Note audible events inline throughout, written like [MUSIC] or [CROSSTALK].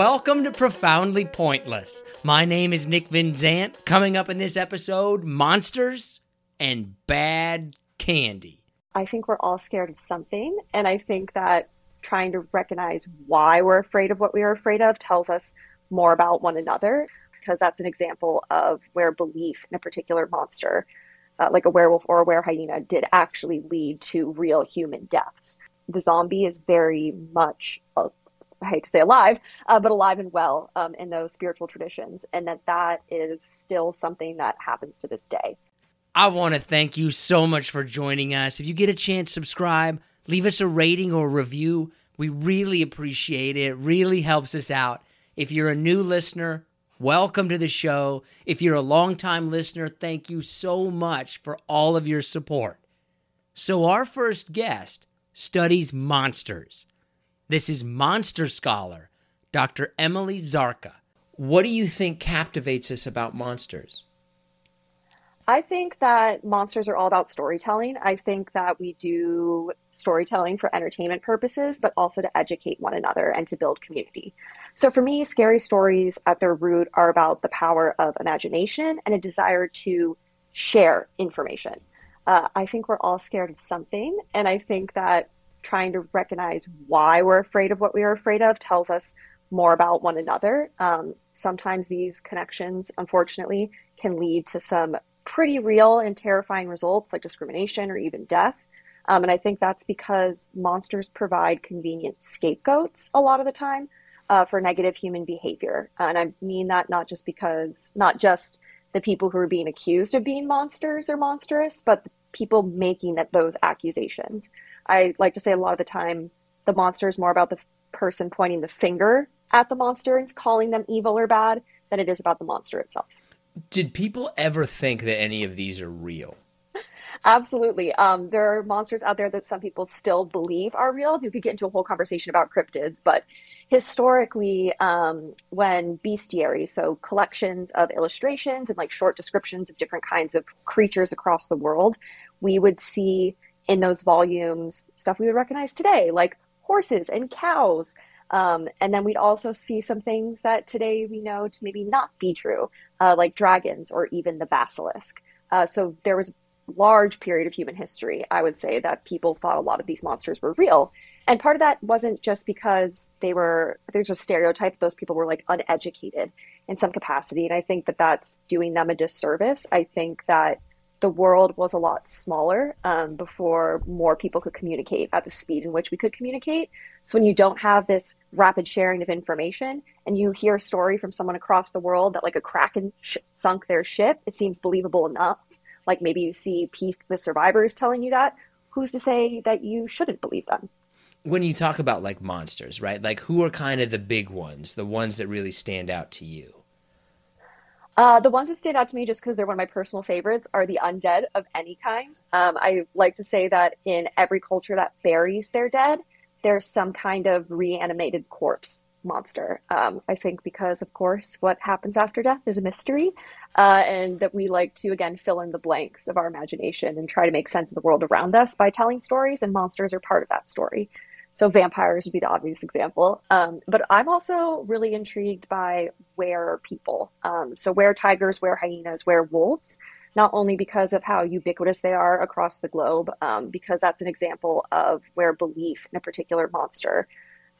Welcome to Profoundly Pointless. My name is Nick Vinzant. Coming up in this episode, monsters and bad candy. I think we're all scared of something. And I think that trying to recognize why we're afraid of what we are afraid of tells us more about one another, because that's an example of where belief in a particular monster, uh, like a werewolf or a were hyena, did actually lead to real human deaths. The zombie is very much a I hate to say alive, uh, but alive and well um, in those spiritual traditions, and that that is still something that happens to this day. I want to thank you so much for joining us. If you get a chance, subscribe, leave us a rating or review. We really appreciate it. It really helps us out. If you're a new listener, welcome to the show. If you're a longtime listener, thank you so much for all of your support. So, our first guest studies monsters. This is monster scholar, Dr. Emily Zarka. What do you think captivates us about monsters? I think that monsters are all about storytelling. I think that we do storytelling for entertainment purposes, but also to educate one another and to build community. So for me, scary stories at their root are about the power of imagination and a desire to share information. Uh, I think we're all scared of something. And I think that trying to recognize why we're afraid of what we are afraid of tells us more about one another. Um, sometimes these connections, unfortunately, can lead to some pretty real and terrifying results like discrimination or even death. Um, and I think that's because monsters provide convenient scapegoats a lot of the time uh, for negative human behavior. and I mean that not just because, not just the people who are being accused of being monsters or monstrous, but the people making that those accusations. I like to say a lot of the time the monster is more about the person pointing the finger at the monster and calling them evil or bad than it is about the monster itself. Did people ever think that any of these are real? Absolutely. Um, there are monsters out there that some people still believe are real. You could get into a whole conversation about cryptids, but historically, um, when bestiary, so collections of illustrations and like short descriptions of different kinds of creatures across the world, we would see in those volumes stuff we would recognize today, like horses and cows. Um, and then we'd also see some things that today we know to maybe not be true, uh, like dragons or even the basilisk. Uh, so there was a large period of human history, I would say, that people thought a lot of these monsters were real. And part of that wasn't just because they were, there's a stereotype those people were like uneducated in some capacity. And I think that that's doing them a disservice. I think that the world was a lot smaller um, before more people could communicate at the speed in which we could communicate. So when you don't have this rapid sharing of information and you hear a story from someone across the world that like a kraken sh- sunk their ship, it seems believable enough. Like maybe you see peace, the survivors telling you that. Who's to say that you shouldn't believe them? when you talk about like monsters, right? Like who are kind of the big ones, the ones that really stand out to you? Uh, the ones that stand out to me, just because they're one of my personal favorites, are the undead of any kind. Um, I like to say that in every culture that buries their dead, there's some kind of reanimated corpse monster. Um, I think because, of course, what happens after death is a mystery, uh, and that we like to again fill in the blanks of our imagination and try to make sense of the world around us by telling stories, and monsters are part of that story. So vampires would be the obvious example. Um, but I'm also really intrigued by were people. Um, so were tigers, were hyenas, were wolves, not only because of how ubiquitous they are across the globe, um, because that's an example of where belief in a particular monster,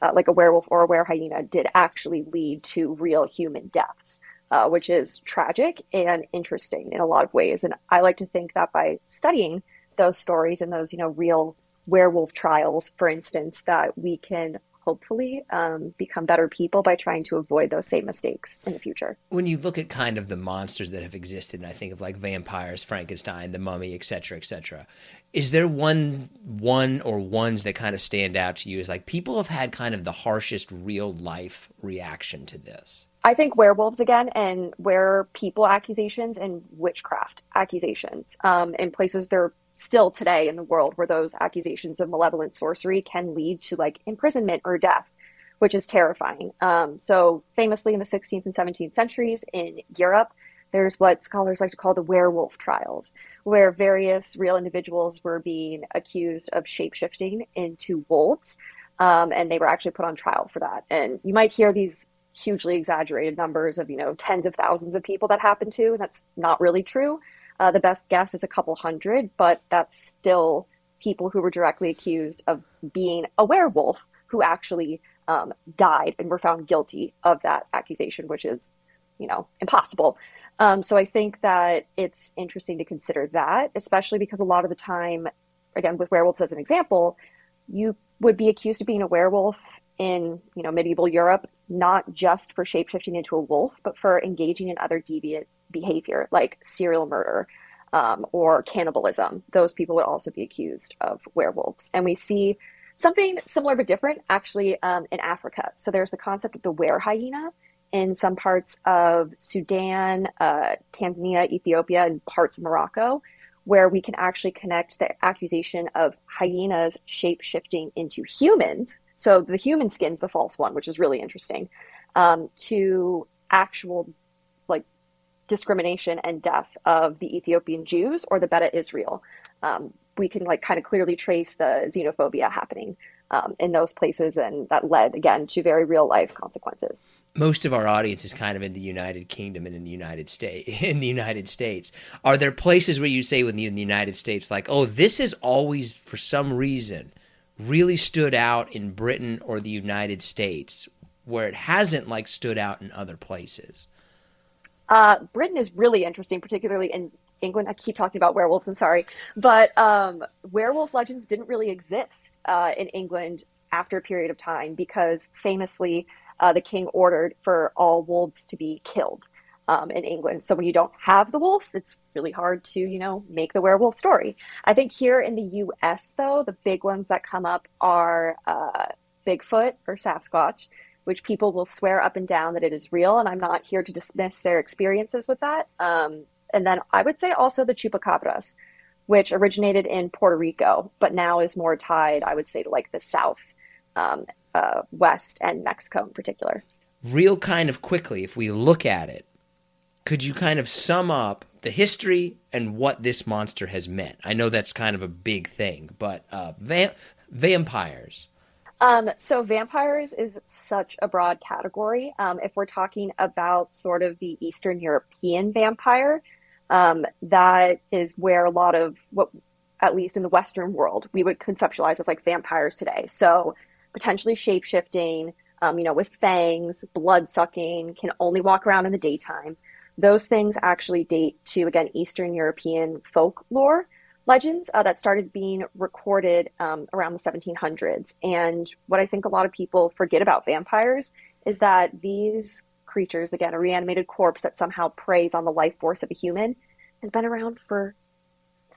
uh, like a werewolf or a were hyena, did actually lead to real human deaths. Uh, which is tragic and interesting in a lot of ways. And I like to think that by studying those stories and those, you know, real werewolf trials, for instance, that we can hopefully um, become better people by trying to avoid those same mistakes in the future. When you look at kind of the monsters that have existed, and I think of like vampires, Frankenstein, the mummy, et cetera, et cetera, is there one one or ones that kind of stand out to you as like people have had kind of the harshest real life reaction to this? I think werewolves again, and where people accusations and witchcraft accusations um, in places they're still today in the world where those accusations of malevolent sorcery can lead to like imprisonment or death, which is terrifying. Um, so, famously in the 16th and 17th centuries in Europe, there's what scholars like to call the werewolf trials, where various real individuals were being accused of shapeshifting into wolves. Um, and they were actually put on trial for that. And you might hear these hugely exaggerated numbers of, you know, tens of thousands of people that happened to, and that's not really true. Uh, the best guess is a couple hundred, but that's still people who were directly accused of being a werewolf who actually um, died and were found guilty of that accusation, which is, you know, impossible. Um, so I think that it's interesting to consider that, especially because a lot of the time, again, with werewolves as an example, you would be accused of being a werewolf in, you know, medieval Europe, not just for shapeshifting into a wolf, but for engaging in other deviant behavior like serial murder um, or cannibalism. Those people would also be accused of werewolves. And we see something similar but different actually um, in Africa. So there's the concept of the were hyena in some parts of Sudan, uh, Tanzania, Ethiopia, and parts of Morocco, where we can actually connect the accusation of hyenas shape shifting into humans. So the human skin's the false one, which is really interesting, um, to actual discrimination and death of the Ethiopian Jews or the Beta Israel. Um, we can like kind of clearly trace the xenophobia happening um, in those places, and that led again to very real life consequences. Most of our audience is kind of in the United Kingdom and in the United States. [LAUGHS] In the United States, are there places where you say, when you in the United States, like, oh, this has always, for some reason, really stood out in Britain or the United States, where it hasn't like stood out in other places? Uh, Britain is really interesting, particularly in England. I keep talking about werewolves. I'm sorry, but um, werewolf legends didn't really exist uh, in England after a period of time because famously uh, the king ordered for all wolves to be killed um, in England. So when you don't have the wolf, it's really hard to you know make the werewolf story. I think here in the U.S. though, the big ones that come up are uh, Bigfoot or Sasquatch which people will swear up and down that it is real. And I'm not here to dismiss their experiences with that. Um, and then I would say also the chupacabras, which originated in Puerto Rico, but now is more tied, I would say, to like the South, um, uh, West, and Mexico in particular. Real kind of quickly, if we look at it, could you kind of sum up the history and what this monster has meant? I know that's kind of a big thing, but uh, va- vampires. Um, so vampires is such a broad category. Um, if we're talking about sort of the Eastern European vampire, um, that is where a lot of what, at least in the Western world, we would conceptualize as like vampires today. So potentially shape shifting, um, you know, with fangs, blood sucking, can only walk around in the daytime. Those things actually date to, again, Eastern European folklore legends uh, that started being recorded um, around the 1700s. And what I think a lot of people forget about vampires is that these creatures, again, a reanimated corpse that somehow preys on the life force of a human, has been around for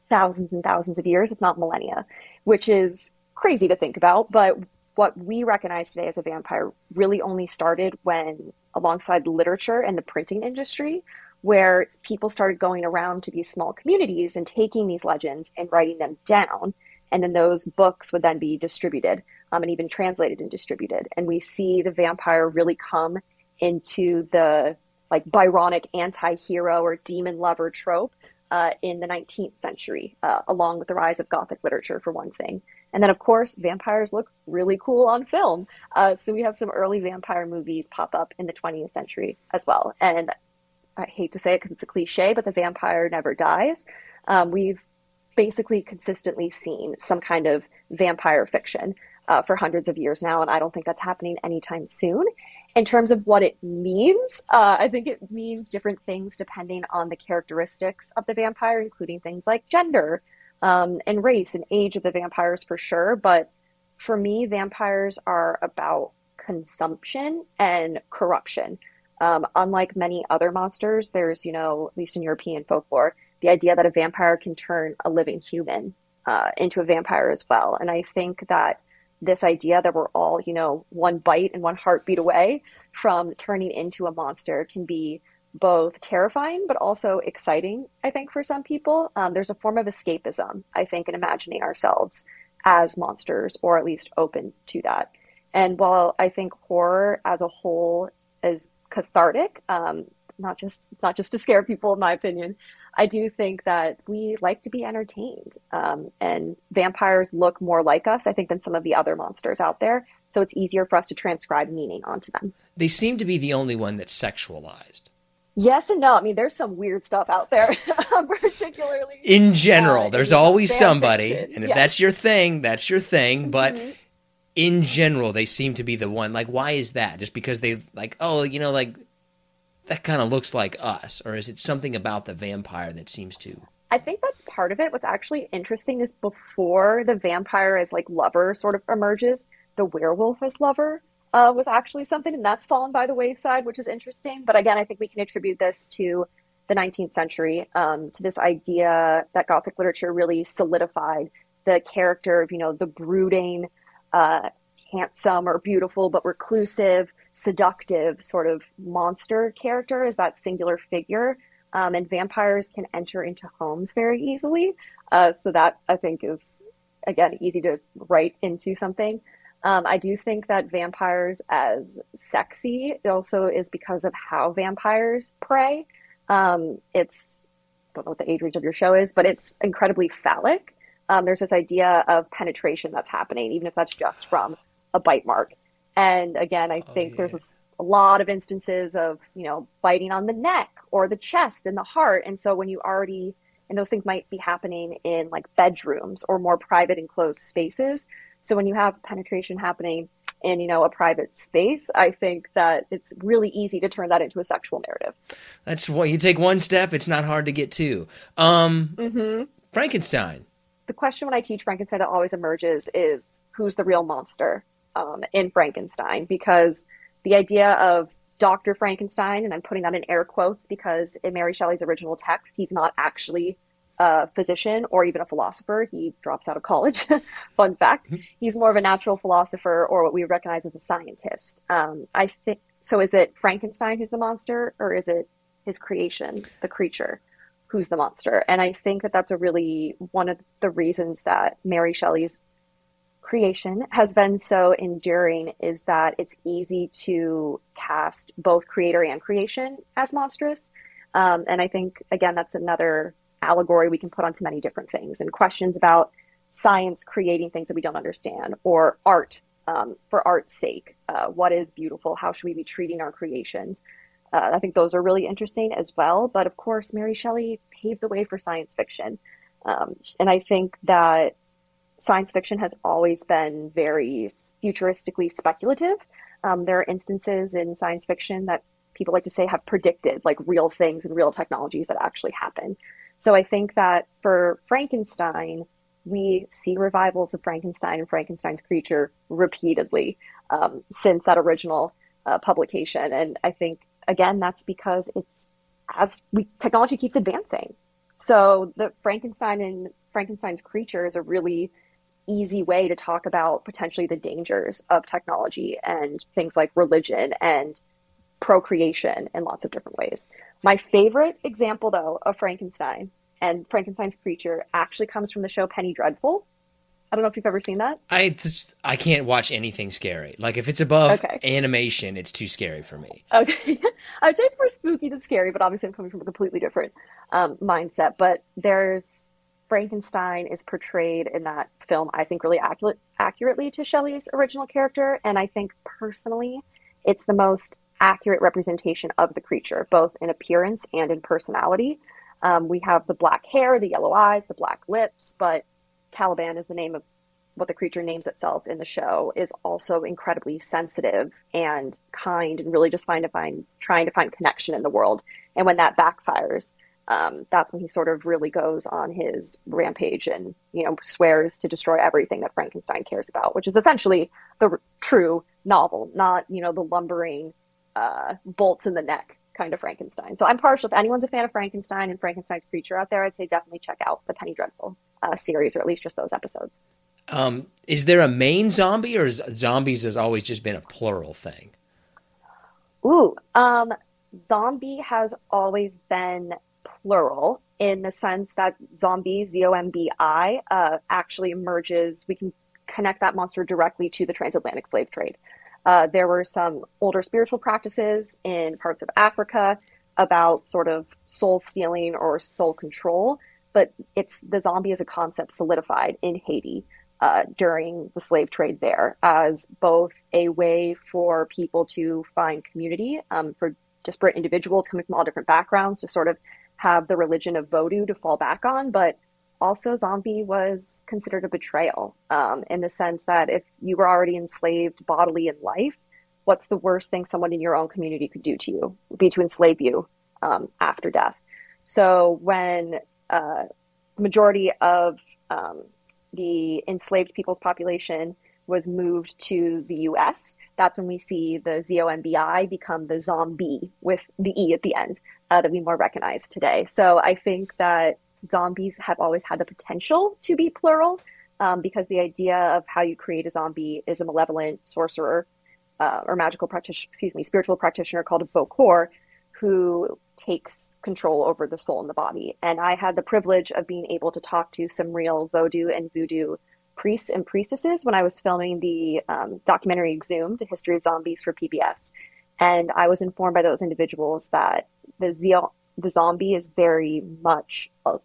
thousands and thousands of years, if not millennia, which is crazy to think about. But what we recognize today as a vampire really only started when, alongside literature and the printing industry, where people started going around to these small communities and taking these legends and writing them down. And then those books would then be distributed um, and even translated and distributed. And we see the vampire really come into the like Byronic anti-hero or demon lover trope uh, in the 19th century, uh, along with the rise of Gothic literature, for one thing. And then, of course, vampires look really cool on film. Uh, so we have some early vampire movies pop up in the 20th century as well. And I hate to say it because it's a cliche, but the vampire never dies. Um, we've basically consistently seen some kind of vampire fiction uh, for hundreds of years now, and I don't think that's happening anytime soon. In terms of what it means, uh, I think it means different things depending on the characteristics of the vampire, including things like gender um, and race and age of the vampires for sure. But for me, vampires are about consumption and corruption. Um, unlike many other monsters, there's, you know, at least in European folklore, the idea that a vampire can turn a living human uh, into a vampire as well. And I think that this idea that we're all, you know, one bite and one heartbeat away from turning into a monster can be both terrifying but also exciting, I think, for some people. Um, there's a form of escapism, I think, in imagining ourselves as monsters, or at least open to that. And while I think horror as a whole is cathartic, um, not just it's not just to scare people, in my opinion. I do think that we like to be entertained, um, and vampires look more like us, I think, than some of the other monsters out there. so it's easier for us to transcribe meaning onto them. They seem to be the only one that's sexualized. Yes and no. I mean, there's some weird stuff out there, [LAUGHS] particularly in general. Uh, there's always somebody, fiction. and if yes. that's your thing, that's your thing. But mm-hmm. In general, they seem to be the one. Like, why is that? Just because they like, oh, you know, like that kind of looks like us, or is it something about the vampire that seems to? I think that's part of it. What's actually interesting is before the vampire as like lover sort of emerges, the werewolf as lover uh, was actually something, and that's fallen by the wayside, which is interesting. But again, I think we can attribute this to the 19th century, um, to this idea that Gothic literature really solidified the character of, you know, the brooding, uh, handsome or beautiful but reclusive, seductive sort of monster character is that singular figure. Um, and vampires can enter into homes very easily. Uh, so that I think is, again, easy to write into something. Um, I do think that vampires as sexy also is because of how vampires prey. Um, it's I don't know what the age range of your show is, but it's incredibly phallic. Um, there's this idea of penetration that's happening, even if that's just from a bite mark. And again, I oh, think yeah. there's a, a lot of instances of you know biting on the neck or the chest and the heart, and so when you already and those things might be happening in like bedrooms or more private enclosed spaces so when you have penetration happening in, you know, a private space, I think that it's really easy to turn that into a sexual narrative. That's what you take one step, it's not hard to get to. Um, mm-hmm. Frankenstein. The question when I teach Frankenstein that always emerges is who's the real monster um, in Frankenstein? Because the idea of Dr. Frankenstein, and I'm putting that in air quotes because in Mary Shelley's original text, he's not actually a physician or even a philosopher. He drops out of college. [LAUGHS] Fun fact. Mm-hmm. He's more of a natural philosopher or what we recognize as a scientist. Um, I think so. Is it Frankenstein who's the monster, or is it his creation, the creature, who's the monster? And I think that that's a really one of the reasons that Mary Shelley's creation has been so enduring is that it's easy to cast both creator and creation as monstrous. Um, and I think again that's another allegory we can put onto many different things and questions about science creating things that we don't understand or art um, for art's sake. Uh, what is beautiful? How should we be treating our creations? Uh, I think those are really interesting as well. But of course, Mary Shelley paved the way for science fiction. Um, and I think that science fiction has always been very futuristically speculative. Um, there are instances in science fiction that people like to say have predicted like real things and real technologies that actually happen. So I think that for Frankenstein, we see revivals of Frankenstein and Frankenstein's creature repeatedly um, since that original uh, publication. And I think, again, that's because it's as we technology keeps advancing. So the Frankenstein and Frankenstein's creature is a really easy way to talk about potentially the dangers of technology and things like religion and procreation in lots of different ways. My favorite example, though, of Frankenstein and Frankenstein's creature actually comes from the show Penny Dreadful. I don't know if you've ever seen that. I just I can't watch anything scary. Like if it's above okay. animation, it's too scary for me. Okay, [LAUGHS] I'd say it's more spooky than scary, but obviously I'm coming from a completely different um, mindset. But there's Frankenstein is portrayed in that film, I think, really accurate, accurately to Shelley's original character, and I think personally, it's the most accurate representation of the creature, both in appearance and in personality. Um, we have the black hair, the yellow eyes, the black lips, but Caliban is the name of what the creature names itself in the show is also incredibly sensitive and kind and really just find to find trying to find connection in the world. And when that backfires, um, that's when he sort of really goes on his rampage and you know swears to destroy everything that Frankenstein cares about, which is essentially the r- true novel, not you know the lumbering uh, bolts in the neck kind of Frankenstein. So I'm partial. If anyone's a fan of Frankenstein and Frankenstein's creature out there, I'd say definitely check out the Penny Dreadful uh, series, or at least just those episodes. Um, is there a main zombie, or zombies has always just been a plural thing? Ooh, um, zombie has always been plural in the sense that zombie, Z O M B I, uh, actually emerges. We can connect that monster directly to the transatlantic slave trade. Uh, there were some older spiritual practices in parts of Africa about sort of soul stealing or soul control, but it's the zombie as a concept solidified in Haiti. uh, during the slave trade there as both a way for people to find community um, for disparate individuals coming from all different backgrounds to sort of have the religion of Vodou to fall back on, but also zombie was considered a betrayal um, in the sense that if you were already enslaved bodily in life, what's the worst thing someone in your own community could do to you? Would be to enslave you um, after death. So when uh, majority of um, the enslaved people's population was moved to the US, that's when we see the ZOMBI become the zombie with the E at the end uh, that we more recognize today. So I think that zombies have always had the potential to be plural um, because the idea of how you create a zombie is a malevolent sorcerer uh, or magical practitioner, excuse me, spiritual practitioner called a Bokor who takes control over the soul and the body. And I had the privilege of being able to talk to some real Vodou and Voodoo priests and priestesses when I was filming the um, documentary Exhumed, A History of Zombies for PBS. And I was informed by those individuals that the, Zio- the zombie is very much, uh,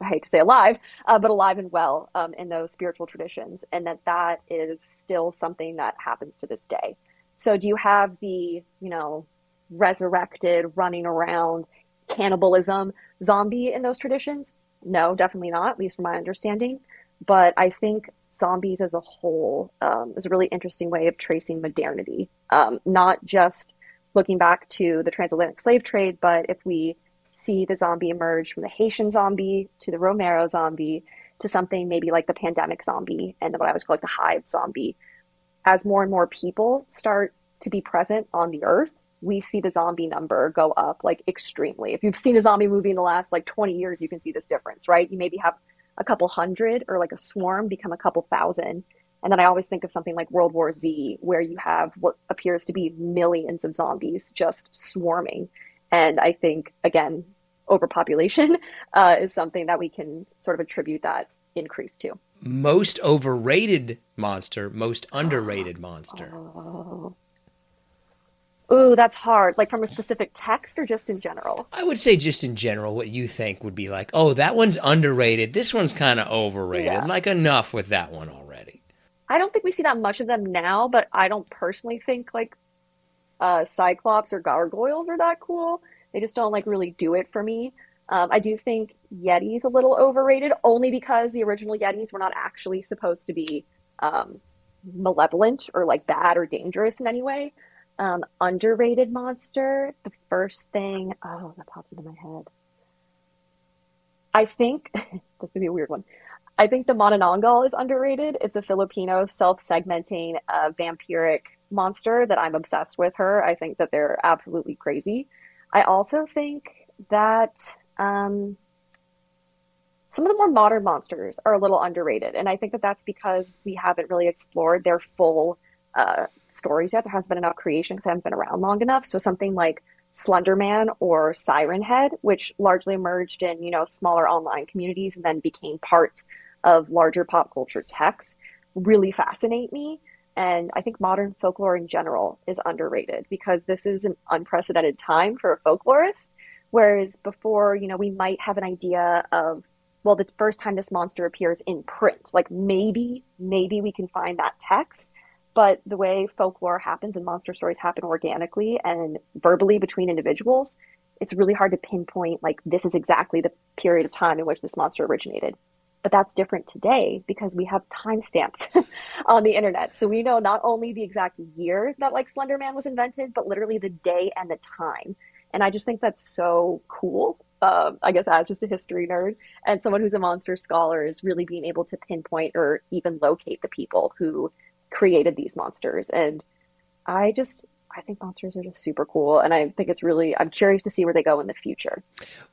I hate to say alive, uh, but alive and well um, in those spiritual traditions, and that that is still something that happens to this day. So, do you have the, you know, resurrected, running around, cannibalism zombie in those traditions? No, definitely not, at least from my understanding. But I think zombies as a whole um, is a really interesting way of tracing modernity, um, not just looking back to the transatlantic slave trade, but if we see the zombie emerge from the Haitian zombie to the Romero zombie to something maybe like the pandemic zombie and what I would call like the hive zombie, as more and more people start to be present on the earth, we see the zombie number go up like extremely. If you've seen a zombie movie in the last like 20 years, you can see this difference, right? You maybe have a couple hundred or like a swarm become a couple thousand. And then I always think of something like World War Z, where you have what appears to be millions of zombies just swarming. And I think, again, overpopulation [LAUGHS] uh, is something that we can sort of attribute that increase to. Most overrated monster, most underrated monster. Oh. Ooh, that's hard. Like from a specific text or just in general? I would say just in general, what you think would be like, oh, that one's underrated. This one's kind of overrated. Yeah. Like enough with that one already. I don't think we see that much of them now, but I don't personally think like uh, Cyclops or gargoyles are that cool. They just don't like really do it for me. Um, I do think Yeti's a little overrated, only because the original Yetis were not actually supposed to be um, malevolent or like bad or dangerous in any way um, underrated monster, the first thing, oh, that pops into my head. I think [LAUGHS] this would be a weird one. I think the Manananggal is underrated. It's a Filipino self-segmenting uh, vampiric monster that I'm obsessed with her. I think that they're absolutely crazy. I also think that um, some of the more modern monsters are a little underrated, and I think that that's because we haven't really explored their full uh, stories yet. There hasn't been enough creation because I haven't been around long enough. So something like Slenderman or Siren Head, which largely emerged in you know smaller online communities and then became part of larger pop culture texts, really fascinate me. And I think modern folklore in general is underrated because this is an unprecedented time for a folklorist. Whereas before, you know, we might have an idea of, well, the first time this monster appears in print, like maybe, maybe we can find that text but the way folklore happens and monster stories happen organically and verbally between individuals, it's really hard to pinpoint like this is exactly the period of time in which this monster originated. But that's different today because we have timestamps [LAUGHS] on the internet. So we know not only the exact year that like Slenderman was invented, but literally the day and the time. And I just think that's so cool. Uh, I guess as just a history nerd and someone who's a monster scholar is really being able to pinpoint or even locate the people who created these monsters. And I just, I think monsters are just super cool. And I think it's really, I'm curious to see where they go in the future.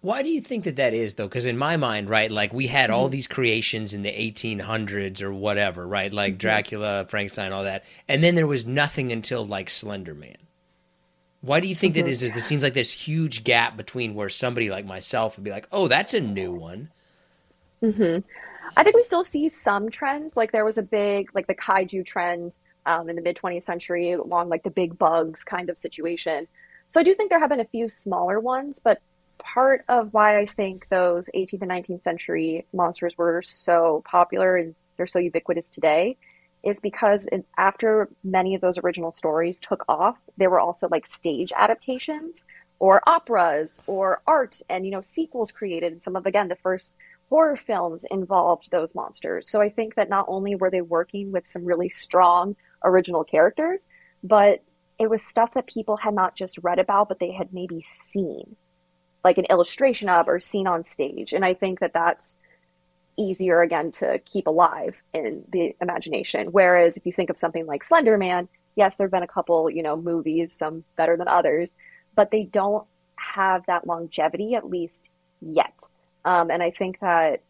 Why do you think that that is, though? Because in my mind, right, like we had all mm-hmm. these creations in the 1800s or whatever, right? Like mm-hmm. Dracula, Frankenstein, all that. And then there was nothing until like Slender Man. Why do you think mm-hmm. that is? It seems like this huge gap between where somebody like myself would be like, oh, that's a new one. I think we still see some trends. Like there was a big, like the kaiju trend um, in the mid 20th century along like the big bugs kind of situation. So I do think there have been a few smaller ones, but part of why I think those 18th and 19th century monsters were so popular and they're so ubiquitous today is because it, after many of those original stories took off, there were also like stage adaptations or operas or art and you know sequels created. And some of again the first horror films involved those monsters. So I think that not only were they working with some really strong original characters, but it was stuff that people had not just read about, but they had maybe seen, like an illustration of or seen on stage. And I think that that's easier again to keep alive in the imagination. Whereas if you think of something like Slender Man, yes, there have been a couple, you know, movies, some better than others, but they don't have that longevity, at least yet. Um, and I think that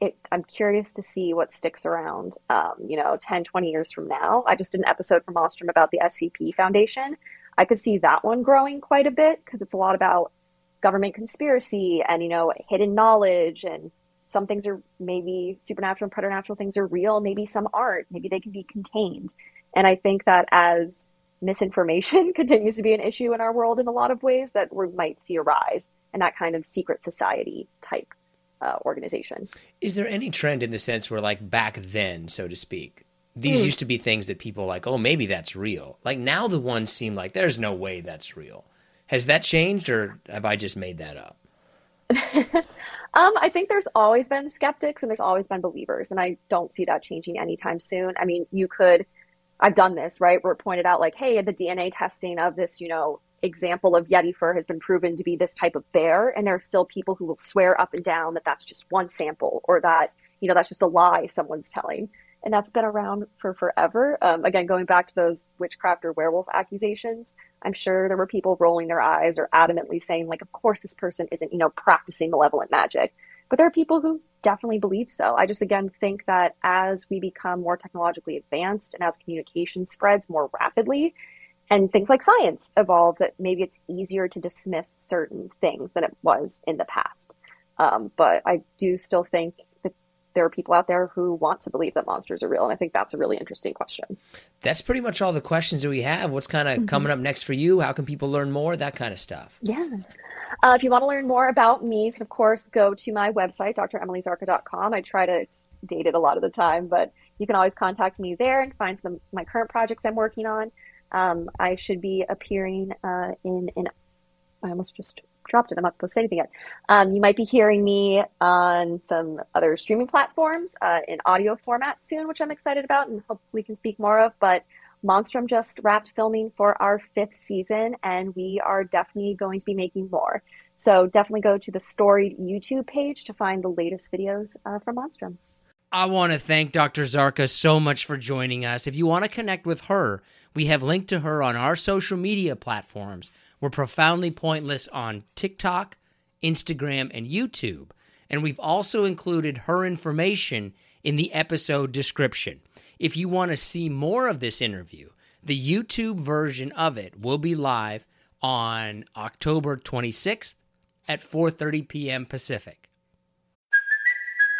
it, I'm curious to see what sticks around, um, you know, 10, 20 years from now. I just did an episode from Monstrum about the SCP Foundation. I could see that one growing quite a bit because it's a lot about government conspiracy and, you know, hidden knowledge and some things are maybe supernatural and preternatural things are real maybe some aren't maybe they can be contained and i think that as misinformation [LAUGHS] continues to be an issue in our world in a lot of ways that we might see a rise in that kind of secret society type uh, organization is there any trend in the sense where like back then so to speak these mm. used to be things that people like oh maybe that's real like now the ones seem like there's no way that's real has that changed or have i just made that up [LAUGHS] Um, I think there's always been skeptics and there's always been believers, and I don't see that changing anytime soon. I mean, you could, I've done this, right, where it pointed out, like, hey, the DNA testing of this, you know, example of Yeti fur has been proven to be this type of bear, and there are still people who will swear up and down that that's just one sample or that, you know, that's just a lie someone's telling and that's been around for forever. Um, again, going back to those witchcraft or werewolf accusations, I'm sure there were people rolling their eyes or adamantly saying, like, of course this person isn't, you know, practicing malevolent magic. But there are people who definitely believe so. I just, again, think that as we become more technologically advanced and as communication spreads more rapidly, and things like science evolve, that maybe it's easier to dismiss certain things than it was in the past. Um, but I do still think there are people out there who want to believe that monsters are real. And I think that's a really interesting question. That's pretty much all the questions that we have. What's kind of mm-hmm. coming up next for you? How can people learn more? That kind of stuff. Yeah. Uh, if you want to learn more about me, you can, of course, go to my website, dremilyzarka.com. I try to, it's dated a lot of the time, but you can always contact me there and find some of my current projects I'm working on. Um, I should be appearing uh, in, in, I almost just dropped it. I'm not supposed to say anything yet. Um, you might be hearing me on some other streaming platforms uh, in audio format soon, which I'm excited about and hope we can speak more of. But Monstrum just wrapped filming for our fifth season, and we are definitely going to be making more. So definitely go to the storied YouTube page to find the latest videos uh, from Monstrum. I want to thank Dr. Zarka so much for joining us. If you want to connect with her, we have linked to her on our social media platforms. We're profoundly pointless on TikTok, Instagram, and YouTube. And we've also included her information in the episode description. If you want to see more of this interview, the YouTube version of it will be live on October 26th at 4:30 p.m. Pacific.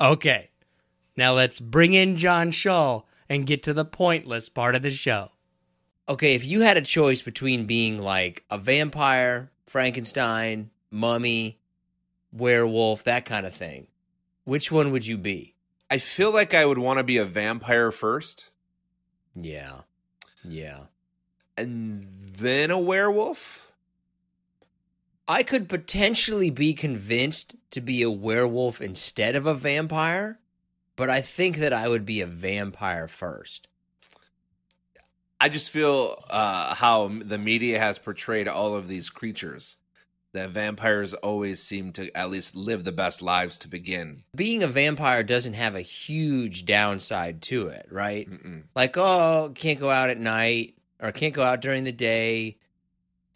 Okay, now let's bring in John Shaw and get to the pointless part of the show. Okay, if you had a choice between being like a vampire, Frankenstein, mummy, werewolf, that kind of thing, which one would you be? I feel like I would want to be a vampire first. Yeah. Yeah. And then a werewolf? I could potentially be convinced to be a werewolf instead of a vampire, but I think that I would be a vampire first. I just feel uh, how the media has portrayed all of these creatures. That vampires always seem to at least live the best lives to begin. Being a vampire doesn't have a huge downside to it, right? Mm-mm. Like, oh, can't go out at night or can't go out during the day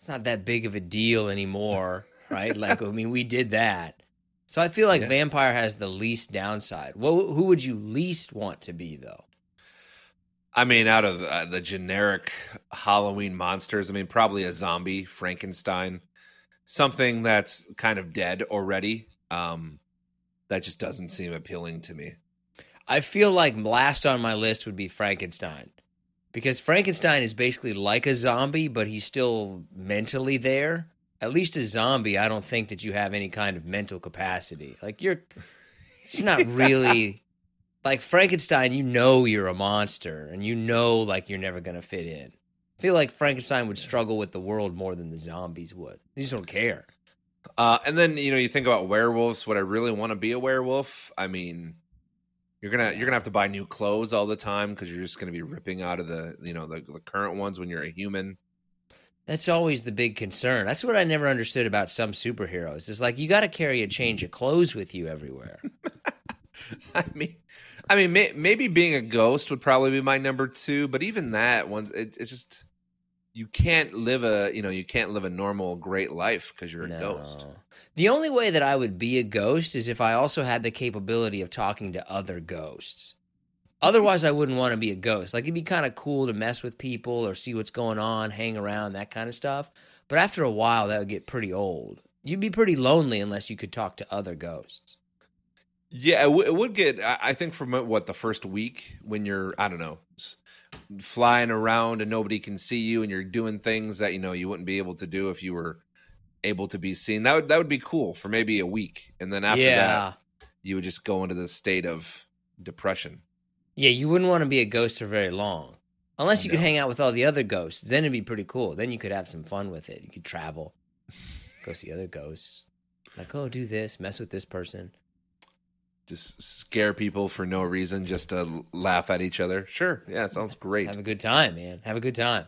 it's not that big of a deal anymore, right? like, I mean, we did that. So I feel like Yeah. vampire has the least downside. What, who would you least want to be though? I mean, out of uh, the generic Halloween monsters, I mean, probably a zombie, Frankenstein, something that's kind of dead already. Um, that just doesn't seem appealing to me. I feel like last on my list would be Frankenstein. Because Frankenstein is basically like a zombie, but he's still mentally there. At least a zombie, I don't think that you have any kind of mental capacity. Like you're it's not [LAUGHS] really like Frankenstein, you know you're a monster and you know like you're never gonna fit in. I feel like Frankenstein would struggle with the world more than the zombies would. They just don't care. Uh, and then you know, you think about werewolves. Would I really want to be a werewolf? I mean, you're gonna you're gonna have to buy new clothes all the time because you're just gonna be ripping out of the you know the, the current ones when you're a human. That's always the big concern. That's what I never understood about some superheroes. Is like you got to carry a change of clothes with you everywhere. [LAUGHS] I mean, I mean, may, maybe being a ghost would probably be my number two, but even that one, it, it's just you can't live a you know you can't live a normal great life because you're a ghost. The only way that I would be a ghost is if I also had the capability of talking to other ghosts. Otherwise, I wouldn't want to be a ghost. Like it'd be kind of cool to mess with people or see what's going on, hang around, that kind of stuff. But after a while, that would get pretty old. You'd be pretty lonely unless you could talk to other ghosts. Yeah, it, w- it would get. I I think from uh, what the first week when you're I don't know flying around and nobody can see you and you're doing things that you know you wouldn't be able to do if you were able to be seen. That would that would be cool for maybe a week, and then after yeah. that, you would just go into this state of depression. Yeah, you wouldn't want to be a ghost for very long. Unless you could hang out with all the other ghosts. Then it'd be pretty cool. Then you could have some fun with it. You could travel, go see other ghosts. Like, oh, do this, mess with this person. Just scare people for no reason, just to laugh at each other. Sure, yeah, it sounds great. Have a good time, man. Have a good time.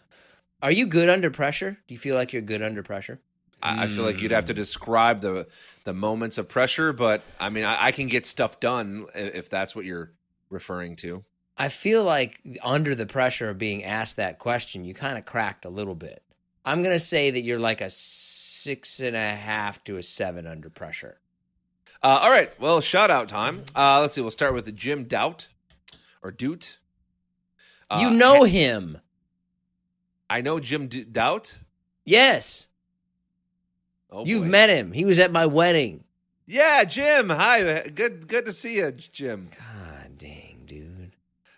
Are you good under pressure? Do you feel like you're good under pressure? I, I feel like you'd have to hmm. describe the the moments of pressure, but I mean, I, I can get stuff done if that's what you're referring to. I feel like under the pressure of being asked that question, you kind of cracked a little bit. I'm going to say that you're like a six and a half to a seven under pressure. Uh, all right, well, shout out time. Uh, let's see. We'll start with Jim Doubt or Doot. Uh, you know him. I know Jim D- Doubt. Yes. Oh, You've boy. met him. He was at my wedding. Yeah, Jim. Hi, good good to see you, Jim. God dang, dude.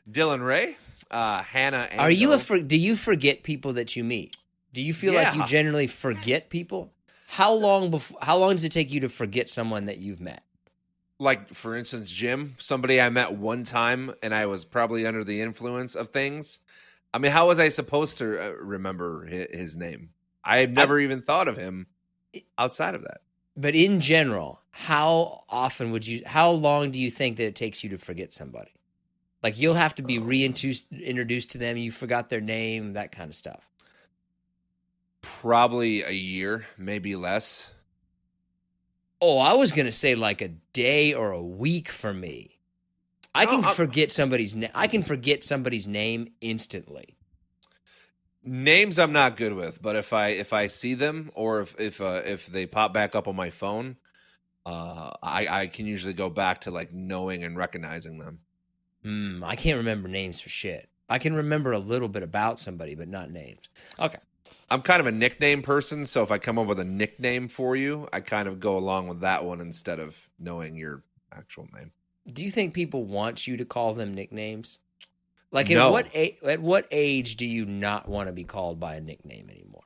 Dylan Ray, uh, Hannah. Are you a for, do you forget people that you meet? Do you feel like you Yeah. generally forget people? How long before how long does it take you to forget someone that you've met? like for instance jim somebody i met one time and i was probably under the influence of things i mean how was i supposed to uh, remember his, his name i had never even thought of him outside of that But in general, how often would you how long do you think that it takes you to forget somebody? Like you'll have to be reintroduced to them, you forgot their name, that kind of stuff. Probably a year maybe less Oh, I was gonna say like a day or a week for me. I No, can I'm- forget somebody's name. I can forget somebody's name instantly. names i'm not good with but if i if i see them or if if uh, if they pop back up on my phone uh i i can usually go back to like knowing and recognizing them Hmm, I can't remember names for shit. I can remember a little bit about somebody, but not names. Okay. I'm kind of a nickname person, so if I come up with a nickname for you, I kind of go along with that one instead of knowing your actual name. Do you think people want you to call them nicknames? Like at No. what a- at what age do you not want to be called by a nickname anymore?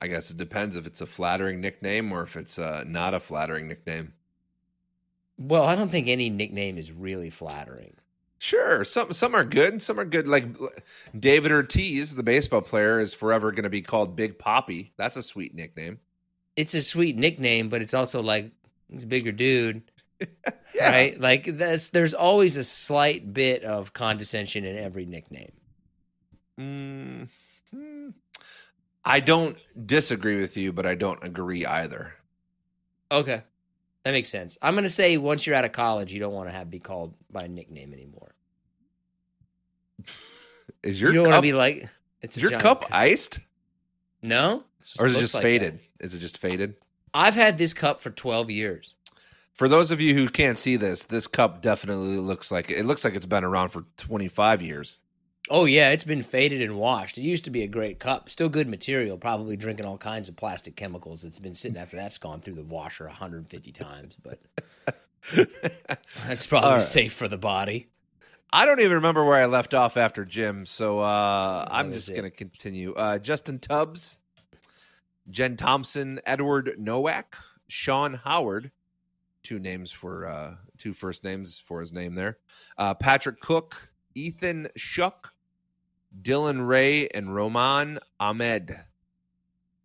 I guess it depends if it's a flattering nickname or if it's uh, not a flattering nickname. Well, I don't think any nickname is really flattering. Sure, some some are good, some are good. Like David Ortiz, the baseball player, is forever going to be called Big Papi. That's a sweet nickname. It's a sweet nickname, but it's also like he's a bigger dude, [LAUGHS] Yeah. right? Like that's there's always a slight bit of condescension in every nickname. Mm, hmm. I don't disagree with you, but I don't agree either. Okay. That makes sense. I'm going to say once you're out of college, you don't want to have be called by a nickname anymore. [LAUGHS] Is your you don't want cup, to be like it's is a your giant cup iced, No? or is it just like faded? that. Is it just faded? I've had this cup for 12 years. For those of you who can't see this, this cup definitely looks like it looks like it's been around for 25 years. Oh yeah, it's been faded and washed. It used to be a great cup, still good material. Probably drinking all kinds of plastic chemicals. It's been sitting after that's gone through the washer 150 times, but [LAUGHS] that's probably right. safe for the body. I don't even remember where I left off after Jim, so uh, I'm just going to continue. Uh, Justin Tubbs, Jen Thompson, Edward Nowak, Sean Howard, two names for uh, two first names for his name there. Uh, Patrick Cook, Ethan Shuck, Dylan Ray, and Roman Ahmed.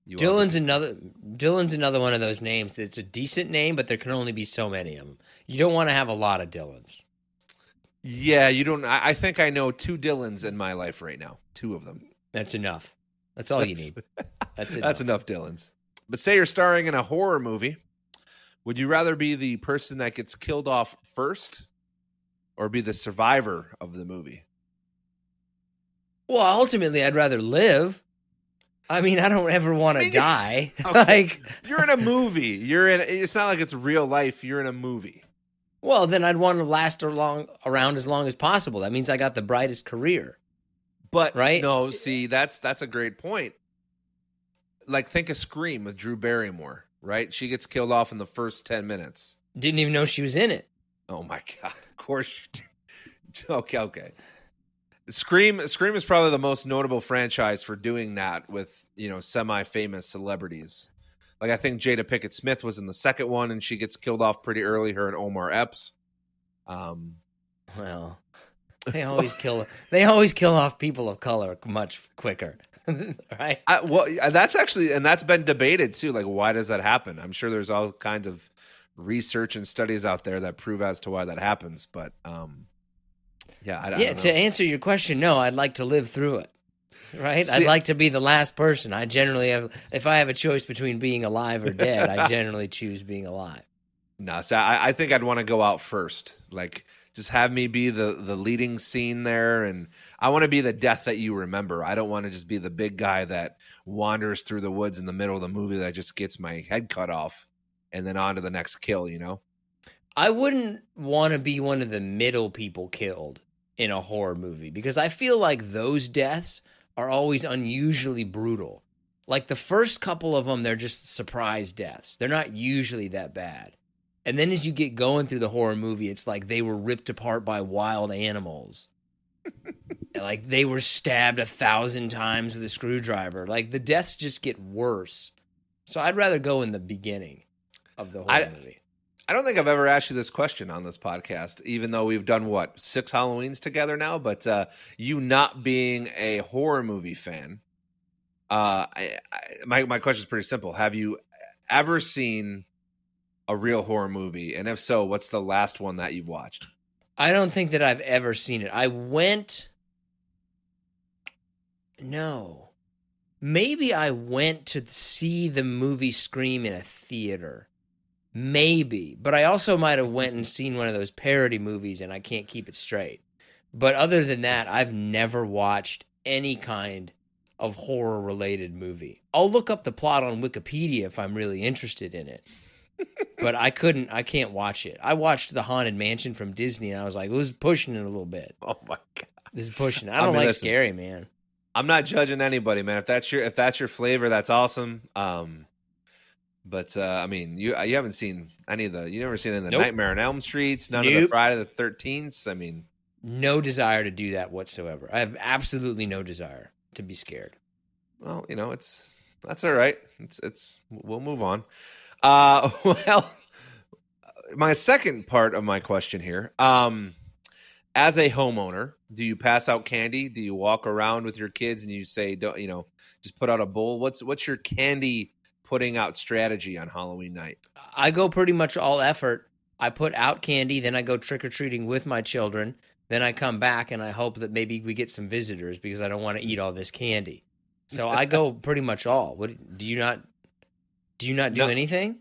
You Dylan's another Dylan's another one of those names that's a decent name, but there can only be so many of them. You don't want to have a lot of Dylans. Yeah, you don't. I, I think I know two Dylans in my life right now. Two of them. That's enough. That's all you need. That's [LAUGHS] enough. That's enough Dylans. But say you're starring in a horror movie. Would you rather be the person that gets killed off first or be the survivor of the movie? Well, ultimately, I'd rather live. I mean, I don't ever want to die. [LAUGHS] Okay. [LAUGHS] like, You're in a [LAUGHS] movie. You're in it's not like it's real life. You're in a movie. well, then I'd want to last along around as long as possible. That means I got the brightest career. But Right? no, see, that's that's a great point. Like think of Scream with Drew Barrymore, right? She gets killed off in the first 10 minutes. Didn't even know she was in it. Oh my god! Of course. okay, okay. Scream. Scream is probably the most notable franchise for doing that with you know semi-famous celebrities. Like I think Jada Pinkett Smith was in the second one, and she gets killed off pretty early. Her and Omar Epps. Um, Well, they always kill. [LAUGHS] They always kill off people of color much quicker, [LAUGHS] right? I, well, that's actually, and that's been debated too. Like, why does that happen? I'm sure there's all kinds of research and studies out there that prove as to why that happens. But um, yeah, I, I yeah. To answer your question, no, I'd like to live through it. Right? See- I'd like to be the last person. I generally have. If I have a choice between being alive or dead, I [LAUGHS] generally choose being alive. No, so I, I think I'd want to go out first. Like, just have me be the the leading scene there, and I want to be the death that you remember. I don't want to just be the big guy that wanders through the woods in the middle of the movie that just gets my head cut off, and then on to the next kill. You know? I wouldn't want to be one of the middle people killed in a horror movie because I feel like those deaths are always unusually brutal. Like the first couple of them, they're just surprise deaths. They're not usually that bad. And then as you get going through the horror movie, it's like they were ripped apart by wild animals. [LAUGHS] Like they were stabbed a thousand times with a screwdriver. Like the deaths just get worse. So I'd rather go in the beginning of the horror I- movie. I don't think I've ever asked you this question on this podcast, even though we've done what six Halloweens together now. But uh, you not being a horror movie fan, uh, I, I, my my question is pretty simple: Have you ever seen a real horror movie? And if so, what's the last one that you've watched? I don't think that I've ever seen it. I went. No. Maybe I went to see the movie Scream in a theater. Maybe. But I also might have went and seen one of those parody movies and I can't keep it straight. But other than that, I've never watched any kind of horror related movie. I'll look up the plot on Wikipedia if I'm really interested in it. but I couldn't I can't watch it. I watched The Haunted Mansion from Disney and I was like, this is pushing it a little bit. Oh my god! This is pushing. I I don't mean, like listen. scary, man. I'm not judging anybody, man. If that's your if that's your flavor, that's awesome. Um, but uh, I mean, you you haven't seen any of the you never seen any of the Nope. Nightmare on Elm Streets, none of the Friday the Thirteenth. I mean, No desire to do that whatsoever. I have absolutely no desire to be scared. well, you know, it's that's all right. It's it's we'll move on. Uh, [LAUGHS] well, my second part of my question here, um, as a homeowner, do you pass out candy? Do you walk around with your kids and you say, don't you know, just put out a bowl? What's what's your candy putting out strategy on Halloween night? I go pretty much all effort. I put out candy, then I go trick or treating with my children. Then I come back and I hope that maybe we get some visitors because I don't want to eat all this candy. So I go [LAUGHS] pretty much all. What do you not? Do you not do No. anything?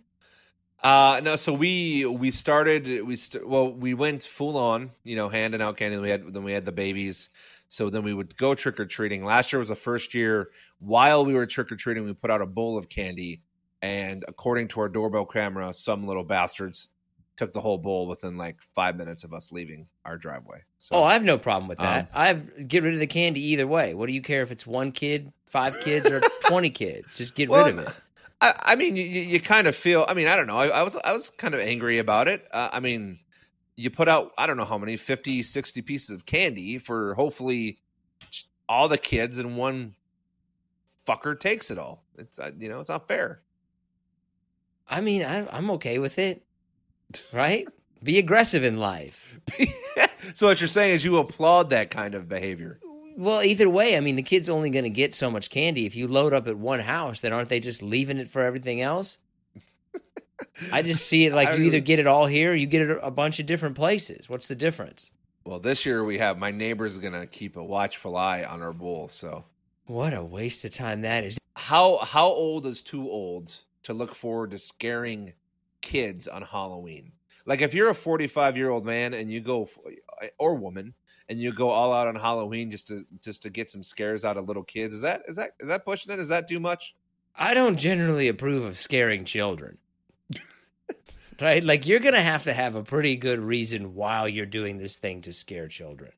Uh no, so we we started we st- well we went full on, you know, handing out candy. Then we had then we had the babies. So then we would go trick or treating. Last year was the first year while we were trick or treating, we put out a bowl of candy and according to our doorbell camera, some little bastards took the whole bowl within like five minutes of us leaving our driveway. So Oh, I have no problem with that. Um, I've get rid of the candy either way. What do you care if it's one kid, five kids, or [LAUGHS] twenty kids? Just get Well, rid of it. I, I mean, you, you you kind of feel. I mean, I don't know. I, I was I was kind of angry about it. Uh, I mean, you put out I don't know how many 50, 60 pieces of candy for hopefully all the kids, and one fucker takes it all. It's uh, you know it's not fair. I mean, I, I'm okay with it. [LAUGHS] Right? Be aggressive in life. [LAUGHS] so what you're saying is you applaud that kind of behavior. Well, either way, I mean, the kid's only going to get so much candy. If you load up at one house, then aren't they just leaving it for everything else? I [LAUGHS] just see it like you either get it all here, or you get it a bunch of different places. What's the difference? Well, this year we have my neighbor's gonna keep a watchful eye on our bowl. So What a waste of time that is. how how old is too old to look forward to scaring kids on Halloween? Like if you're a 45 year old man and you go uh, or woman and you go all out on Halloween just to just to get some scares out of little kids, is that is that is that pushing it? Is that too much? I don't generally approve of scaring children. [LAUGHS] right? Like you're going to have to have a pretty good reason while you're doing this thing to scare children.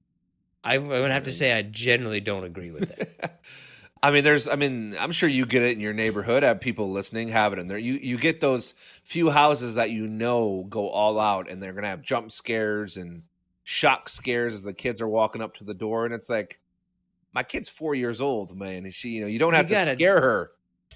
I, I would have to say I generally don't agree with that. [LAUGHS] I mean, there's, I mean, I'm sure you get it in your neighborhood. Have people listening have it in there. You you get those few houses that you know go all out, and they're gonna have jump scares and shock scares as the kids are walking up to the door, and it's like, my kid's four years old, man. She, you know, you don't You have to gotta- scare her.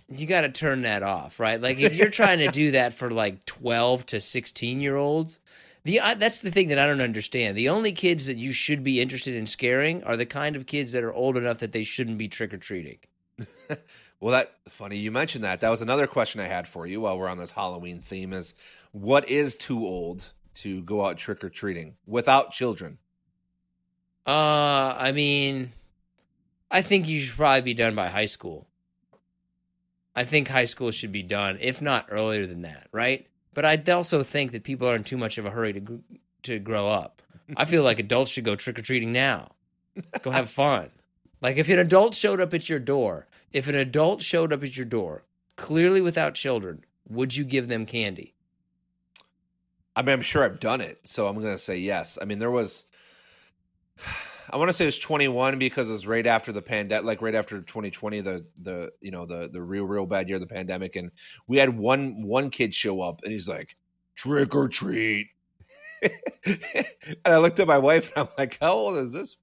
You got to turn that off, right? Like if you're trying to do [LAUGHS] that for like 12 to 16 year olds, the I, that's the thing that I don't understand. The only kids that you should be interested in scaring are the kind of kids that are old enough that they shouldn't be trick or treating. [LAUGHS] Well, that funny you mentioned that. That was another question I had for you while we're on this Halloween theme: is what is too old to go out trick or treating without children? Uh, I mean, I think you should probably be done by high school. I think high school should be done, if not earlier than that, right? But I also think that people are in too much of a hurry to to grow up. I feel like adults should go trick or treating now. Go have fun. Like if an adult showed up at your door, if an adult showed up at your door, clearly without children, would you give them candy? I mean, I'm sure I've done it, so I'm going to say yes. I mean, there was, I want to say it was 21 because it was right after the pandemic, like right after 2020, the the you know the the real real bad year of the pandemic, and we had one one kid show up, and he's like, trick or treat, [LAUGHS] and I looked at my wife, and I'm like, how old is this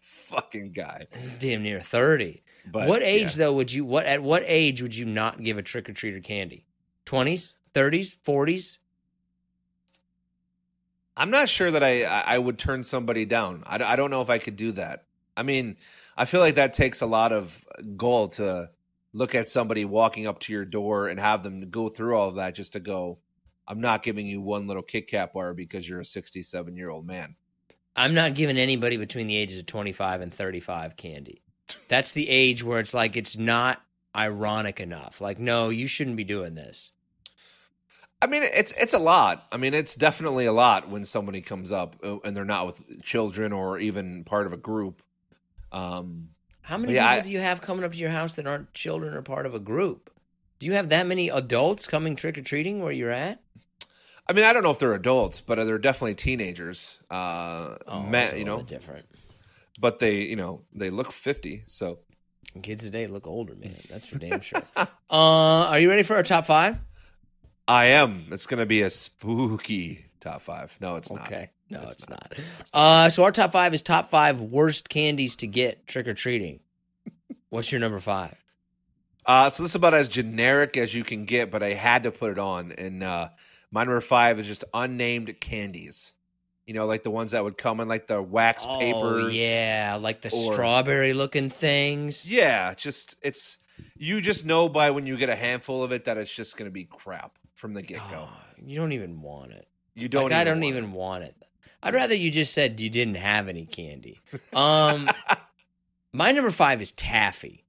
fucking guy? This is damn near 30. But what age yeah. though would you what at what age would you not give a trick or treater candy? 20s, 30s, 40s? I'm not sure that I I would turn somebody down. I, I don't know if I could do that. I mean, I feel like that takes a lot of goal to look at somebody walking up to your door and have them go through all of that just to go. I'm not giving you one little Kit Kat bar because you're a 67 year old man. I'm not giving anybody between the ages of 25 and 35 candy. That's the age where it's like it's not ironic enough. Like no, you shouldn't be doing this. I mean, it's it's a lot. I mean, it's definitely a lot when somebody comes up uh, and they're not with children or even part of a group. Um, How many Yeah, people I- do you have coming up to your house that aren't children or part of a group? Do you have that many adults coming trick or treating where you're at? I mean, I don't know if they're adults, but they're definitely teenagers. Uh, Oh, a you know, different. but they, you know, they look 50. So Kids today look older, man. That's for damn sure. [LAUGHS] uh, are you ready for our top five? I am. It's going to be a spooky top five. No, it's not. Okay. No, It's it's, not. not. Uh, so our top five is top five worst candies to get trick or treating. What's your number five? Uh, so this is about as generic as you can get, but I had to put it on. And uh, my number five is just unnamed candies. You know, like the ones that would come in like the wax Oh papers. yeah, like the or- strawberry looking things. Yeah, just it's you just know by when you get a handful of it that it's just going to be crap from the get go. Oh, you don't even want it. You don't. like, I don't even it. want it. I'd rather you just said you didn't have any candy. [LAUGHS] Um, my number five is taffy.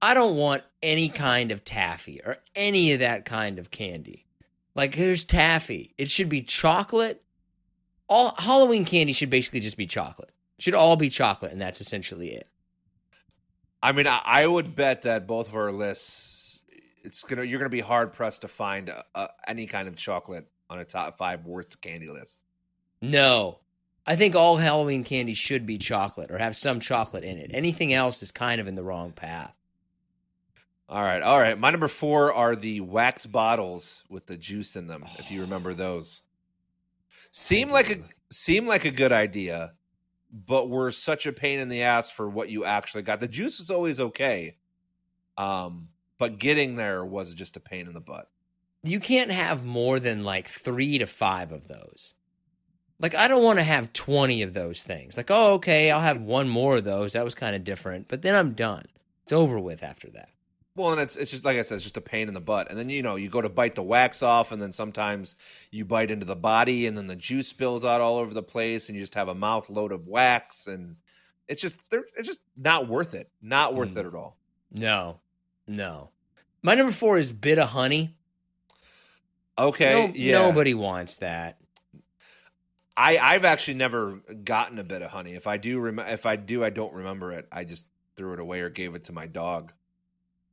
I don't want any kind of taffy or any of that kind of candy. Like here's taffy. It should be chocolate. All Halloween candy should basically just be chocolate. Should all be chocolate, and that's essentially it. I mean, I, I would bet that both of our lists it's gonna you're gonna be hard pressed to find a, a, any kind of chocolate on a top five worst candy list. No. I think all Halloween candy should be chocolate or have some chocolate in it. Anything else is kind of in the wrong path. All right, all right. My number four are the wax bottles with the juice in them. If you remember those, seem like a seem like a good idea, but were such a pain in the ass for what you actually got. The juice was always okay, um, but getting there was just a pain in the butt. You can't have more than like three to five of those. Like, I don't want to have 20 of those things. Like, oh, okay, I'll have one more of those. That was kind of different. But then I'm done. It's over with after that. Well, and it's it's just like I said, it's just a pain in the butt. And then you know you go to bite the wax off, and then sometimes you bite into the body, and then the juice spills out all over the place, and you just have a mouth load of wax, and it's just they're it's just not worth it. Not worth Mm. it at all. No, no. My number four is bit of honey. Okay, No- yeah. Nobody wants that. I I've actually never gotten a bit of honey. If I do, rem- if I do, I don't remember it. I just threw it away or gave it to my dog.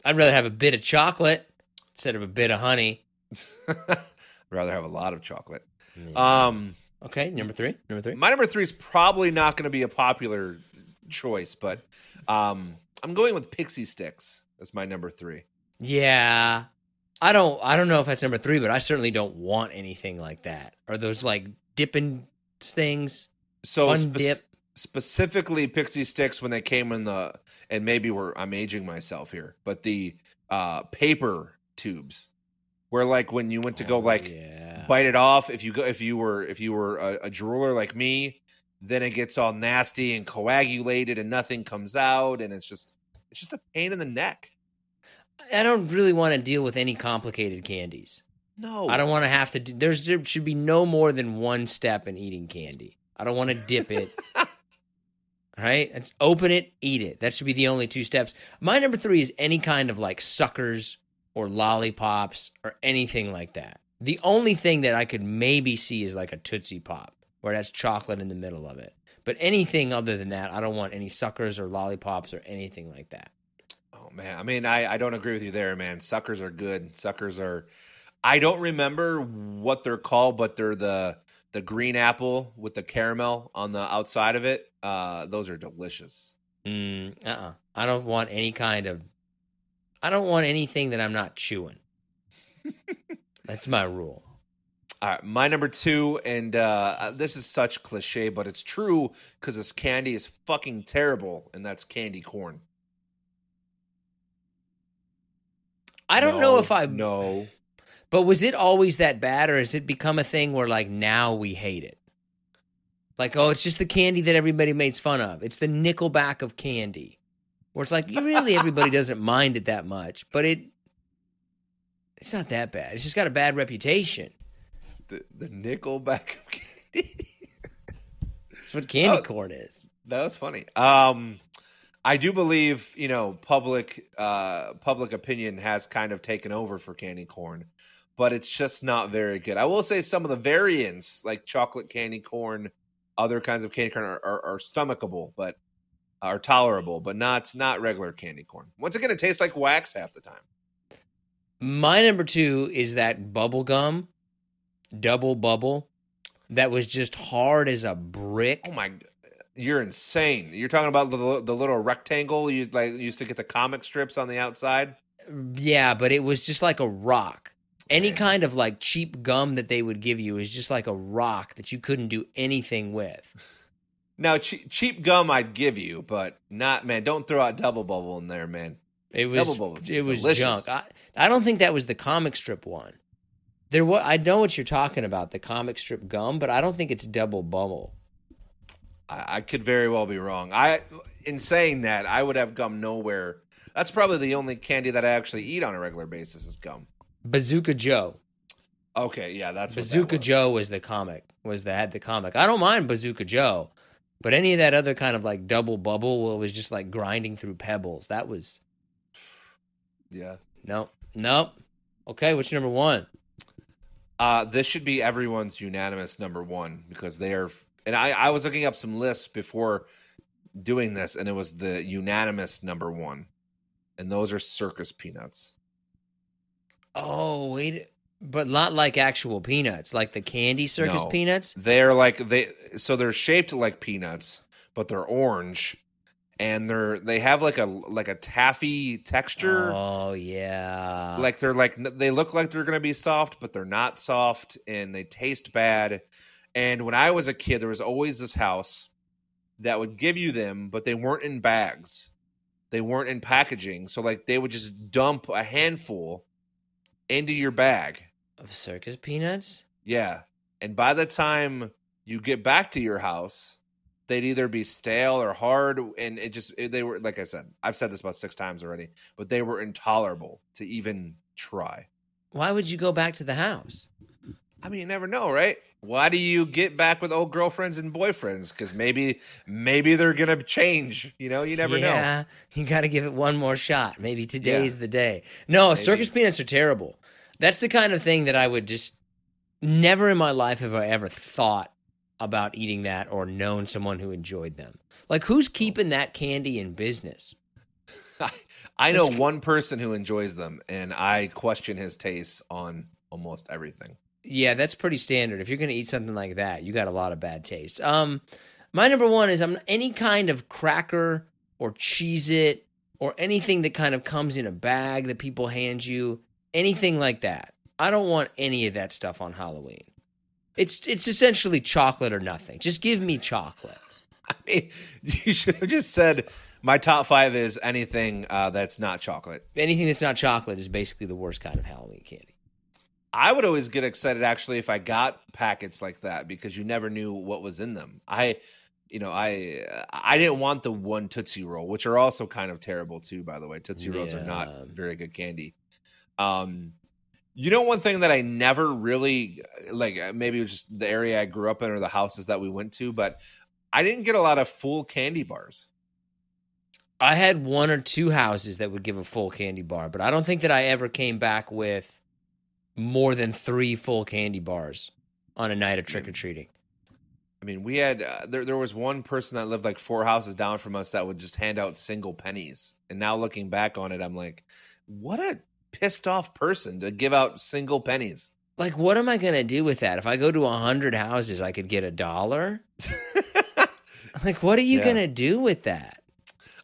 I'd rather have a bit of chocolate instead of a bit of honey. I'd [LAUGHS] rather have a lot of chocolate. Yeah. Um, okay, number three. Number three. my number three is probably not going to be a popular choice, but um, I'm going with Pixy Stix as my number three. Yeah. I don't I don't know if that's number three, but I certainly don't want anything like that. Or those like dipping things. So spec- dip. specifically Pixy Stix when they came in the and maybe we're I'm aging myself here, but the uh paper tubes where like when you went to go Oh, like yeah. bite it off if you go if you were if you were a, a drooler like me then it gets all nasty and coagulated and nothing comes out and it's just it's just a pain in the neck I don't really want to deal with any complicated candies. no I don't want to have to do there's there should be no more than one step in eating candy. I don't want to dip it. All [LAUGHS] right? It's open it, eat it. That should be the only two steps. My number three is any kind of like suckers or lollipops or anything like that. The only thing that I could maybe see is like a Tootsie Pop, where that's chocolate in the middle of it. But anything other than that, I don't want any suckers or lollipops or anything like that. oh man i mean i i don't agree with you there man suckers are good suckers are i don't remember what they're called but they're the the green apple with the caramel on the outside of it uh those are delicious Mm, uh-uh. I don't want any kind of. I don't want anything that I'm not chewing. [LAUGHS] That's my rule. All right, my number two, and uh, this is such cliche, but it's true because this candy is fucking terrible, and that's candy corn. I don't know if I no. But was it always that bad, or has it become a thing where like now we hate it? Like, oh, it's just the candy that everybody makes fun of. It's the Nickelback of candy, where it's like you really everybody doesn't mind it that much, but it it's not that bad. It's just got a bad reputation. The the Nickelback of [LAUGHS] candy. That's what candy Oh. corn is. that was funny. Um, I do believe you know public uh public opinion has kind of taken over for candy corn, but it's just not very good. I will say some of the variants, like chocolate candy corn, other kinds of candy corn, are, are, are stomachable, but are tolerable, but not not regular candy corn. Once again, it tastes like wax half the time. My number two is that bubble gum, double bubble, that was just hard as a brick. Oh my, you're insane! You're talking about the the little rectangle you like used to get the comic strips on the outside. Yeah, but it was just like a rock. Any kind of like cheap gum that they would give you is just like a rock that you couldn't do anything with. [LAUGHS] Now, che- cheap gum I'd give you, but not man. Don't throw out double bubble in there, man. It was Double Bubble it was delicious. junk. I, I don't think that was the comic strip one. There was I know what you're talking about, the comic strip gum, but I don't think it's double bubble. I, I could very well be wrong. I, in saying that, I would have gum nowhere. That's probably the only candy that I actually eat on a regular basis is gum. Bazooka Joe. Okay, yeah, that's Bazooka was. Joe was the comic. Was the had the comic. I don't mind Bazooka Joe, but any of that other kind of like double bubble where it was just like grinding through pebbles. That was [SIGHS] Yeah. nope, nope. Okay, what's number one? Uh, this should be everyone's unanimous number one because they are. And I, I was looking up some lists before doing this, and it was the unanimous number one, and those are circus peanuts. Oh wait, but not like actual peanuts, like the candy circus No. peanuts. They're like they so they're shaped like peanuts, but they're orange, and they're they have like a like a taffy texture. Oh yeah, like they're like they look like they're gonna be soft, but they're not soft, and they taste bad. And when I was a kid, there was always this house that would give you them, but they weren't in bags. They weren't in packaging. So like they would just dump a handful into your bag. of circus peanuts. Yeah. And by the time you get back to your house, they'd either be stale or hard. And it just, they were, like I said, I've said this about six times already, but they were intolerable to even try. Why would you go back to the house? I mean, you never know, right? Why do you get back with old girlfriends and boyfriends? Because maybe, maybe they're going to change. You know, you never know. yeah, you got to give it one more shot. Maybe today's the day. No, Maybe. circus peanuts are terrible. That's the kind of thing that I would just never in my life have I ever thought about eating that or known someone who enjoyed them. Like, who's keeping that candy in business? [LAUGHS] I know It's- one person who enjoys them, and I question his tastes on almost everything. Yeah, that's pretty standard. If you're going to eat something like that, you got a lot of bad taste. Um, my number one is I'm any kind of cracker or Cheez-It or anything that kind of comes in a bag that people hand you, anything like that. I don't want any of that stuff on Halloween. It's it's essentially chocolate or nothing. Just give me chocolate. [LAUGHS] I mean, you should have just said my top five is anything uh, that's not chocolate. Anything that's not chocolate is basically the worst kind of Halloween candy. I would always get excited actually if I got packets like that because you never knew what was in them. I, you know, I I didn't want the one Tootsie Roll, which are also kind of terrible too. By the way, Tootsie Rolls are not very good candy. Um, you know, one thing that I never really like, uh, maybe it was just the area I grew up in or the houses that we went to, but I didn't get a lot of full candy bars. I had one or two houses that would give a full candy bar, but I don't think that I ever came back with more than three full candy bars on a night of trick or treating. I mean, we had uh, there. There was one person that lived like four houses down from us that would just hand out single pennies. And now looking back on it, I'm like, what a pissed off person to give out single pennies. Like, what am I going to do with that? If I go to a 100 houses, I could get a dollar? [LAUGHS] Like, what are you Yeah. going to do with that?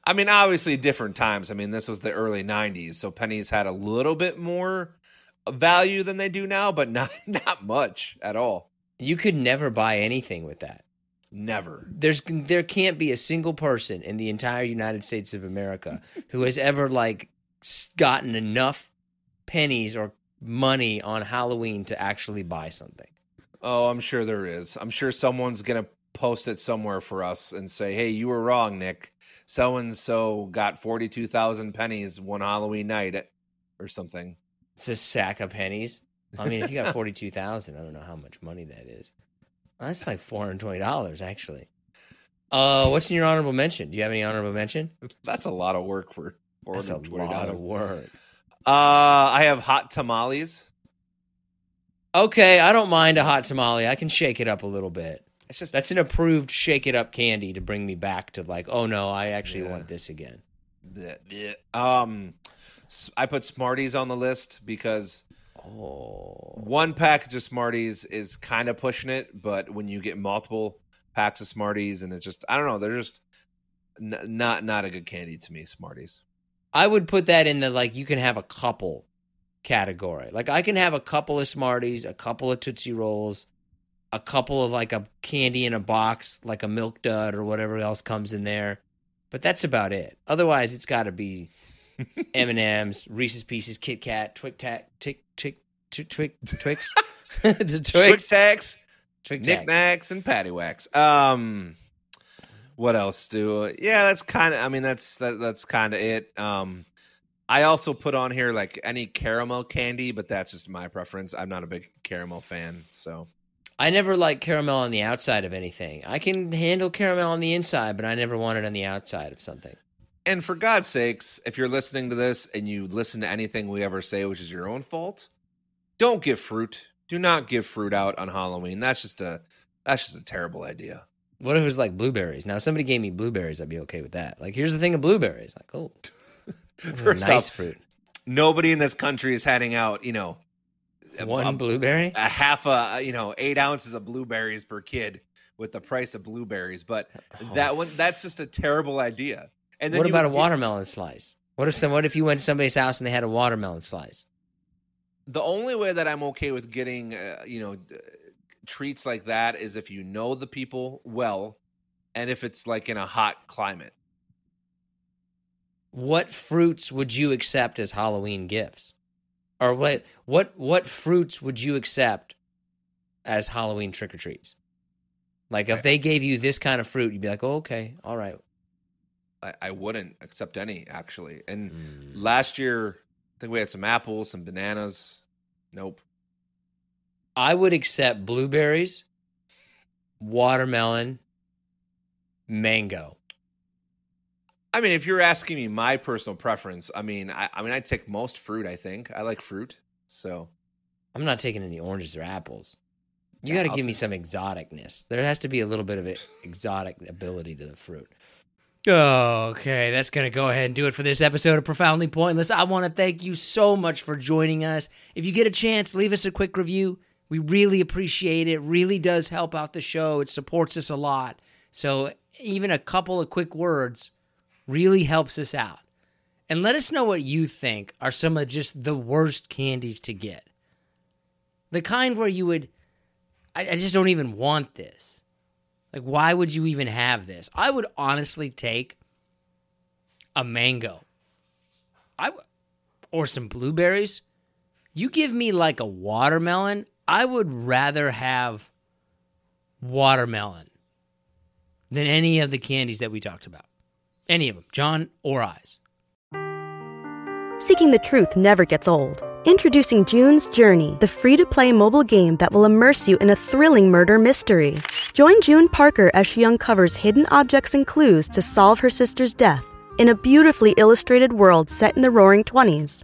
I mean, obviously different times. I mean, this was the early '90s, so pennies had a little bit more value than they do now, but [LAUGHS] not not much at all. You could never buy anything with that. Never. There's there can't be a single person in the entire United States of America [LAUGHS] who has ever like gotten enough pennies or money on Halloween to actually buy something. Oh, I'm sure there is. I'm sure someone's gonna post it somewhere for us and say, "Hey, you were wrong, Nick. So and so got forty-two thousand pennies one Halloween night, or something." It's a sack of pennies. I mean, if you got [LAUGHS] forty two thousand, I don't know how much money that is. That's like four hundred twenty dollars, actually. Uh, what's in your honorable mention? Do you have any honorable mention? [LAUGHS] That's a lot of work for four That's a lot of dollars. work. Uh, I have hot tamales. Okay, I don't mind a hot tamale. I can shake it up a little bit. It's just That's an approved shake it up candy to bring me back to like, oh no, I actually Yeah. want this again. bleh, bleh. um, I put Smarties on the list because Oh, one package of Smarties is kind of pushing it, but when you get multiple packs of Smarties, and it's just I don't know, they're just n- not not a good candy to me. Smarties. I would put that in the like you can have a couple category. Like I can have a couple of Smarties, a couple of Tootsie Rolls, a couple of like a candy in a box, like a Milk Dud or whatever else comes in there. But that's about it. Otherwise, it's got to be [LAUGHS] M and M's, Reese's Pieces, Kit Kat, Twix Tac, Tick Tick Twix Twix, Twix Twix, Tacs, knickknacks, and paddywhacks. Um, what else do? Yeah, that's kind of. I mean, that's that, that's kind of it. Um, I also put on here like any caramel candy, but that's just my preference. I'm not a big caramel fan, so I never like caramel on the outside of anything. I can handle caramel on the inside, but I never want it on the outside of something. And for God's sakes, if you're listening to this and you listen to anything we ever say, which is your own fault, don't give fruit. Do not give fruit out on Halloween. That's just a that's just a terrible idea. What if it was like blueberries? Now, if somebody gave me blueberries, I'd be okay with that. Like, here's the thing of blueberries. Like, oh, this is a First nice off, fruit. nobody in this country is handing out, you know, One a, blueberry. a half a you know eight ounces of blueberries per kid with the price of blueberries. But that one that's just a terrible idea. And then What about a would watermelon slice? What if some? What if you went to somebody's house and they had a watermelon slice? the only way that I'm okay with getting, uh, you know, d- treats like that is if you know the people well, and if it's like in a hot climate. What fruits would you accept as Halloween gifts? Or what what what fruits would you accept as Halloween trick or treats? Like if they gave you this kind of fruit, you'd be like, oh, okay, all right. I, I wouldn't accept any actually. And Mm. last year, I think we had some apples, some bananas. Nope. I would accept blueberries, watermelon, mango. I mean, if you're asking me my personal preference, I mean, I, I mean, I take most fruit. I think I like fruit, so I'm not taking any oranges or apples. You Yeah, got to I'll give me some exoticness. There has to be a little bit of exotic ability to the fruit. Okay, that's going to go ahead and do it for this episode of Profoundly Pointless. I want to thank you so much for joining us. If you get a chance, leave us a quick review. We really appreciate it. It really does help out the show. It supports us a lot. So, even a couple of quick words really helps us out. And let us know what you think are some of just the worst candies to get. The kind where you would, I, I just don't even want this. Like, why would you even have this? I would honestly take a mango. I or some blueberries. You give me like a watermelon, I would rather have watermelon than any of the candies that we talked about. Any of them, John or Eyes. Seeking the truth never gets old. Introducing June's Journey, the free to play mobile game that will immerse you in a thrilling murder mystery. Join June Parker as she uncovers hidden objects and clues to solve her sister's death in a beautifully illustrated world set in the roaring 20s.